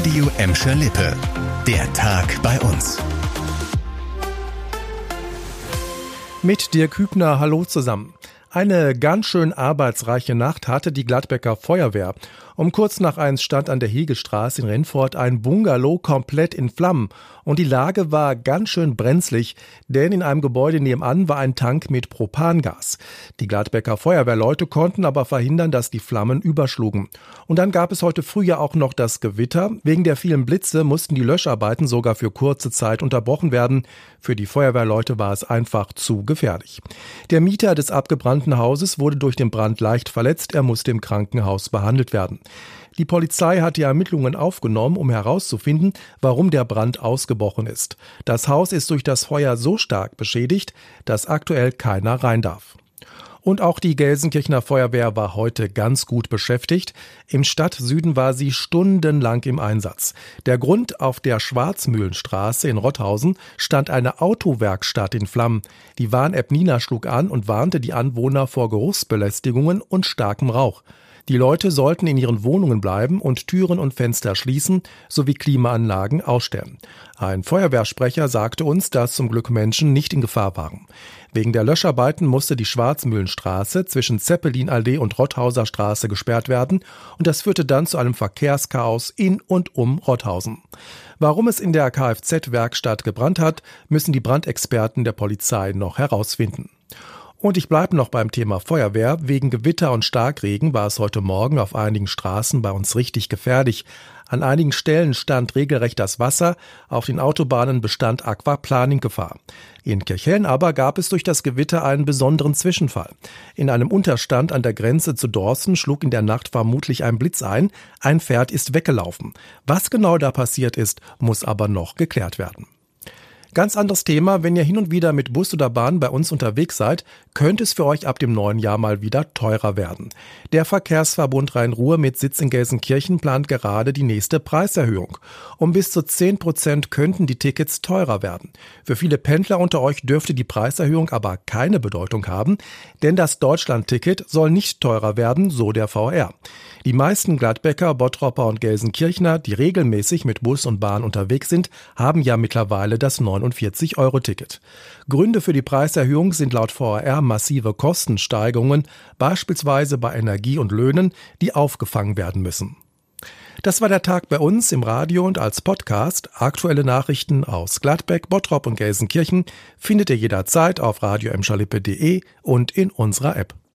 Radio Emscher Lippe. Der Tag bei uns. Mit dir Kübner, hallo zusammen. Eine ganz schön arbeitsreiche Nacht hatte die Gladbecker Feuerwehr. Um kurz nach eins stand an der Hegestraße in Rennfort ein Bungalow komplett in Flammen und die Lage war ganz schön brenzlig, denn in einem Gebäude nebenan war ein Tank mit Propangas. Die Gladbecker Feuerwehrleute konnten aber verhindern, dass die Flammen überschlugen. Und dann gab es heute früh ja auch noch das Gewitter. Wegen der vielen Blitze mussten die Löscharbeiten sogar für kurze Zeit unterbrochen werden. Für die Feuerwehrleute war es einfach zu gefährlich. Der Mieter des abgebrannten Hauses wurde durch den Brand leicht verletzt. Er musste im Krankenhaus behandelt werden. Die Polizei hat die Ermittlungen aufgenommen, um herauszufinden, warum der Brand ausgebrochen ist. Das Haus ist durch das Feuer so stark beschädigt, dass aktuell keiner rein darf. Und auch die Gelsenkirchener Feuerwehr war heute ganz gut beschäftigt. Im Stadtsüden war sie stundenlang im Einsatz. Der Grund auf der Schwarzmühlenstraße in Rotthausen stand eine Autowerkstatt in Flammen. Die Warn-App Nina schlug an und warnte die Anwohner vor Geruchsbelästigungen und starkem Rauch. Die Leute sollten in ihren Wohnungen bleiben und Türen und Fenster schließen sowie Klimaanlagen ausstellen. Ein Feuerwehrsprecher sagte uns, dass zum Glück Menschen nicht in Gefahr waren. Wegen der Löscharbeiten musste die Schwarzmühlenstraße zwischen Zeppelinallee und Rotthauser Straße gesperrt werden und das führte dann zu einem Verkehrschaos in und um Rotthausen. Warum es in der Kfz-Werkstatt gebrannt hat, müssen die Brandexperten der Polizei noch herausfinden. Und ich bleibe noch beim Thema Feuerwehr. Wegen Gewitter und Starkregen war es heute Morgen auf einigen Straßen bei uns richtig gefährlich. An einigen Stellen stand regelrecht das Wasser, auf den Autobahnen bestand Aquaplaning-Gefahr. In Kirchhellen aber gab es durch das Gewitter einen besonderen Zwischenfall. In einem Unterstand an der Grenze zu Dorsten schlug in der Nacht vermutlich ein Blitz ein, ein Pferd ist weggelaufen. Was genau da passiert ist, muss aber noch geklärt werden. Ganz anderes Thema, wenn ihr hin und wieder mit Bus oder Bahn bei uns unterwegs seid, könnte es für euch ab dem neuen Jahr mal wieder teurer werden. Der Verkehrsverbund Rhein-Ruhr mit Sitz in Gelsenkirchen plant gerade die nächste Preiserhöhung. Um bis zu 10 Prozent könnten die Tickets teurer werden. Für viele Pendler unter euch dürfte die Preiserhöhung aber keine Bedeutung haben, denn das Deutschland-Ticket soll nicht teurer werden, so der VR. Die meisten Gladbecker, Bottropper und Gelsenkirchner, die regelmäßig mit Bus und Bahn unterwegs sind, haben ja mittlerweile das 49-Euro-Ticket. Gründe für die Preiserhöhung sind laut VRR massive Kostensteigerungen, beispielsweise bei Energie und Löhnen, die aufgefangen werden müssen. Das war der Tag bei uns im Radio und als Podcast. Aktuelle Nachrichten aus Gladbeck, Bottrop und Gelsenkirchen findet ihr jederzeit auf radio und in unserer App.